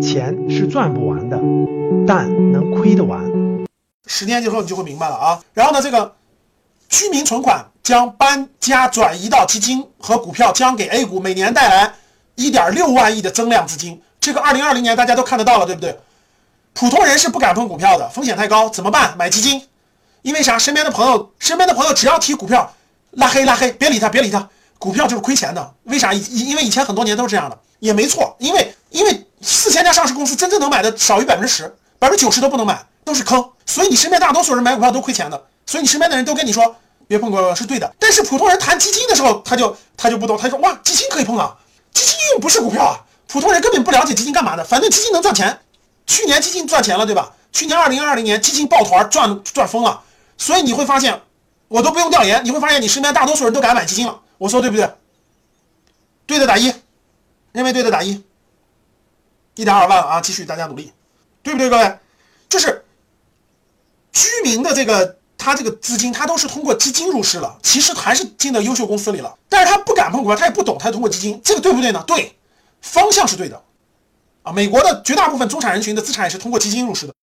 钱是赚不完的，但能亏得完。十年之后你就会明白了啊。然后呢，这个居民存款将搬家转移到基金和股票，将给 A 股每年带来一点六万亿的增量资金。这个二零二零年大家都看得到了，对不对？普通人是不敢碰股票的，风险太高，怎么办？买基金。因为啥？身边的朋友，身边的朋友只要提股票，拉黑拉黑，别理他，别理他。股票就是亏钱的，为啥？因因为以前很多年都是这样的，也没错。因为因为四千家上市公司，真正能买的少于百分之十，百分之九十都不能买，都是坑。所以你身边大多数人买股票都亏钱的，所以你身边的人都跟你说别碰股票是对的。但是普通人谈基金的时候，他就他就不懂，他说哇，基金可以碰啊，基金又不是股票啊。普通人根本不了解基金干嘛的，反正基金能赚钱。去年基金赚钱了，对吧？去年二零二零年基金抱团赚赚疯了，所以你会发现，我都不用调研，你会发现你身边大多数人都敢买基金了。我说对不对？对的打一，认为对的打一，一点二万啊！继续大家努力，对不对，各位？就是居民的这个他这个资金，他都是通过基金入市了，其实还是进到优秀公司里了，但是他不敢碰股票，他也不懂，他通过基金，这个对不对呢？对，方向是对的。啊，美国的绝大部分中产人群的资产也是通过基金入市的，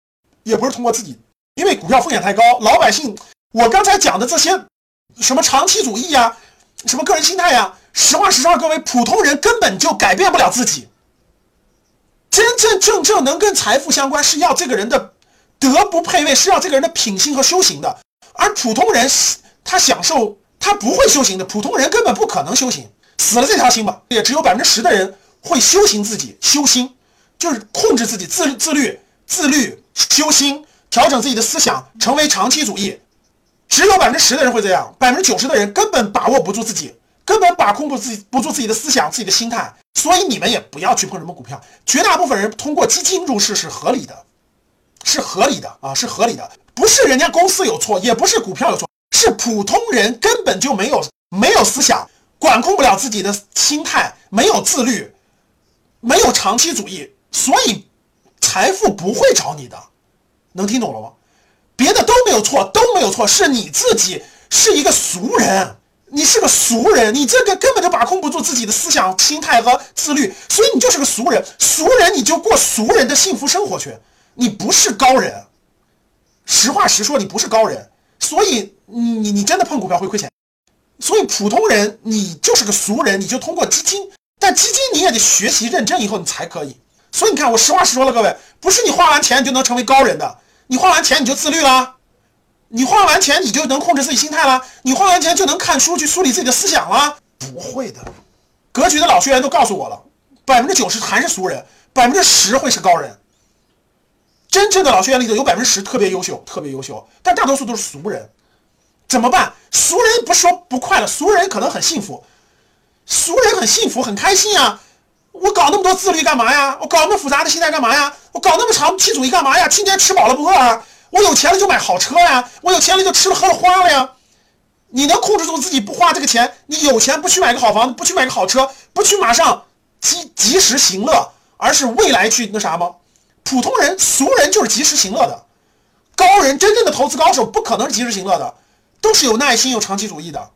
也不是通过自己，因为股票风险太高。老百姓，我刚才讲的这些，什么长期主义呀，什么个人心态呀，实话实说，各位普通人根本就改变不了自己。真真正正能跟财富相关，是要这个人的德不配位，是要这个人的品性和修行的。而普通人，他享受，他不会修行的。普通人根本不可能修行，死了这条心吧。也只有百分之十的人会修行自己，修心。就是控制自己，自自律、自律、修心，调整自己的思想，成为长期主义。只有百分之十的人会这样，百分之九十的人根本把握不住自己，根本把控不自己不住自己的思想、自己的心态。所以你们也不要去碰什么股票。绝大部分人通过基金入市是合理的，是合理的啊，是合理的。不是人家公司有错，也不是股票有错，是普通人根本就没有没有思想，管控不了自己的心态，没有自律，没有长期主义。所以，财富不会找你的，能听懂了吗？别的都没有错，都没有错，是你自己是一个俗人，你是个俗人，你这个根本就把控不住自己的思想、心态和自律，所以你就是个俗人。俗人你就过俗人的幸福生活去，你不是高人。实话实说，你不是高人，所以你你你真的碰股票会亏钱。所以普通人你就是个俗人，你就通过基金，但基金你也得学习认真以后你才可以。所以你看，我实话实说了，各位，不是你花完钱就能成为高人的。你花完钱你就自律了，你花完钱你就能控制自己心态了，你花完钱就能看书去梳理自己的思想了。不会的，格局的老学员都告诉我了，百分之九十还是俗人，百分之十会是高人。真正的老学员里头有百分之十特别优秀，特别优秀，但大多数都是俗人。怎么办？俗人不说不快乐，俗人可能很幸福，俗人很幸福，很开心啊。我搞那么多自律干嘛呀？我搞那么复杂的心态干嘛呀？我搞那么长期主义干嘛呀？天天吃饱了不饿啊？我有钱了就买好车呀？我有钱了就吃了喝了花了呀？你能控制住自己不花这个钱？你有钱不去买个好房子，不去买个好车，不去马上及及时行乐，而是未来去那啥吗？普通人、俗人就是及时行乐的，高人真正的投资高手不可能是及时行乐的，都是有耐心、有长期主义的。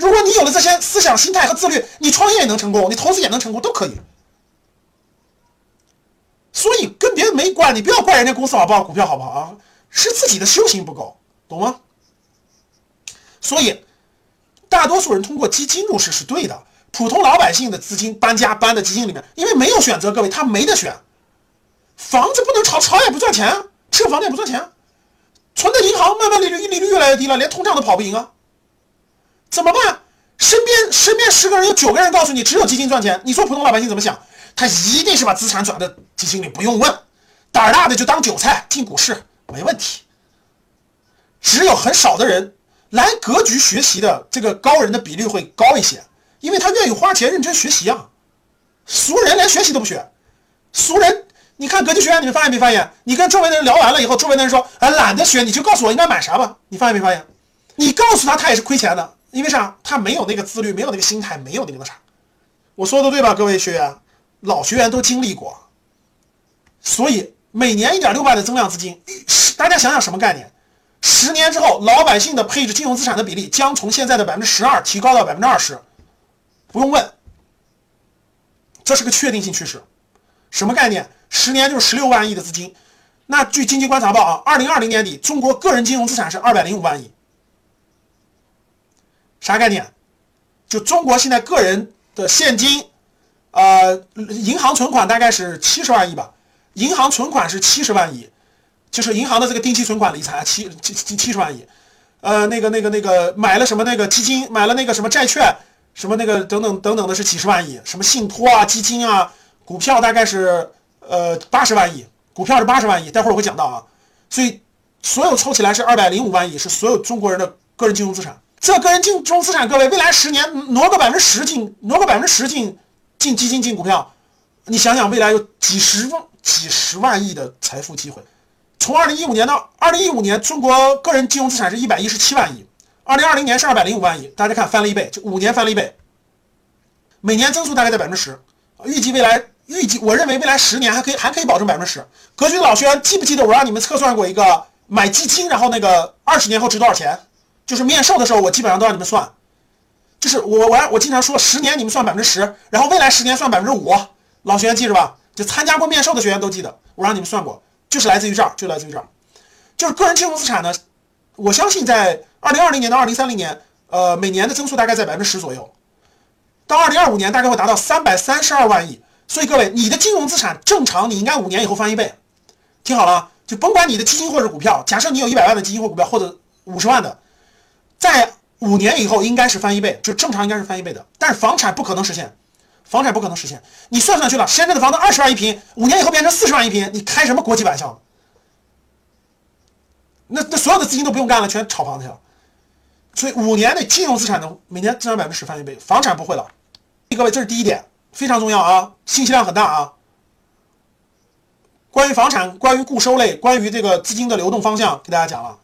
如果你有了这些思想、心态和自律，你创业也能成功，你投资也能成功，都可以。所以跟别人没关，你不要怪人家公司好不好，股票好不好啊？是自己的修行不够，懂吗？所以，大多数人通过基金入市是对的。普通老百姓的资金搬家搬到基金里面，因为没有选择，各位他没得选。房子不能炒，炒也不赚钱，吃房子也不赚钱，存在银行慢慢利率利率越来越低了，连通胀都跑不赢啊。怎么办？身边身边十个人有九个人告诉你只有基金赚钱，你说普通老百姓怎么想？他一定是把资产转到基金里，不用问，胆儿大的就当韭菜进股市没问题。只有很少的人来格局学习的这个高人的比率会高一些，因为他愿意花钱认真学习啊。俗人连学习都不学，俗人你看格局学院，你们发现没发现？你跟周围的人聊完了以后，周围的人说哎懒得学，你就告诉我应该买啥吧。你发现没发现？你告诉他，他也是亏钱的。因为啥？他没有那个自律，没有那个心态，没有那个那啥。我说的对吧，各位学员，老学员都经历过。所以每年一点六万的增量资金，大家想想什么概念？十年之后，老百姓的配置金融资产的比例将从现在的百分之十二提高到百分之二十，不用问，这是个确定性趋势。什么概念？十年就是十六万亿的资金。那据经济观察报啊，二零二零年底中国个人金融资产是二百零五万亿。啥概念？就中国现在个人的现金，呃，银行存款大概是七十万亿吧。银行存款是七十万亿，就是银行的这个定期存款理财七七七七十万亿。呃，那个那个那个买了什么那个基金，买了那个什么债券，什么那个等等等等的是几十万亿，什么信托啊、基金啊、股票大概是呃八十万亿，股票是八十万亿，待会儿我会讲到啊。所以所有凑起来是二百零五万亿，是所有中国人的个人金融资产。这个人金融资产，各位未来十年挪个百分之十进，挪个百分之十进进基金进股票，你想想未来有几十万几十万亿的财富机会。从二零一五年到二零一五年，中国个人金融资产是一百一十七万亿，二零二零年是二百零五万亿，大家看翻了一倍，就五年翻了一倍，每年增速大概在百分之十，预计未来预计我认为未来十年还可以还可以保证百分之十。格局老学员记不记得我让你们测算过一个买基金，然后那个二十年后值多少钱？就是面授的时候，我基本上都让你们算，就是我我我经常说十年你们算百分之十，然后未来十年算百分之五，老学员记着吧，就参加过面授的学员都记得，我让你们算过。就是来自于这儿，就来自于这儿，就是个人金融资产呢。我相信在二零二零年到二零三零年，呃，每年的增速大概在百分之十左右。到二零二五年，大概会达到三百三十二万亿。所以各位，你的金融资产正常，你应该五年以后翻一倍。听好了，就甭管你的基金或者股票，假设你有一百万的基金或股票，或者五十万的，在五年以后应该是翻一倍，就正常应该是翻一倍的。但是房产不可能实现。房产不可能实现，你算算去了，深圳的房子二十万一平，五年以后变成四十万一平，你开什么国际玩笑？那那所有的资金都不用干了，全炒房去了。所以五年内金融资产能每年增长百分之十翻一倍，房产不会了。各位，这是第一点，非常重要啊，信息量很大啊。关于房产，关于固收类，关于这个资金的流动方向，给大家讲了。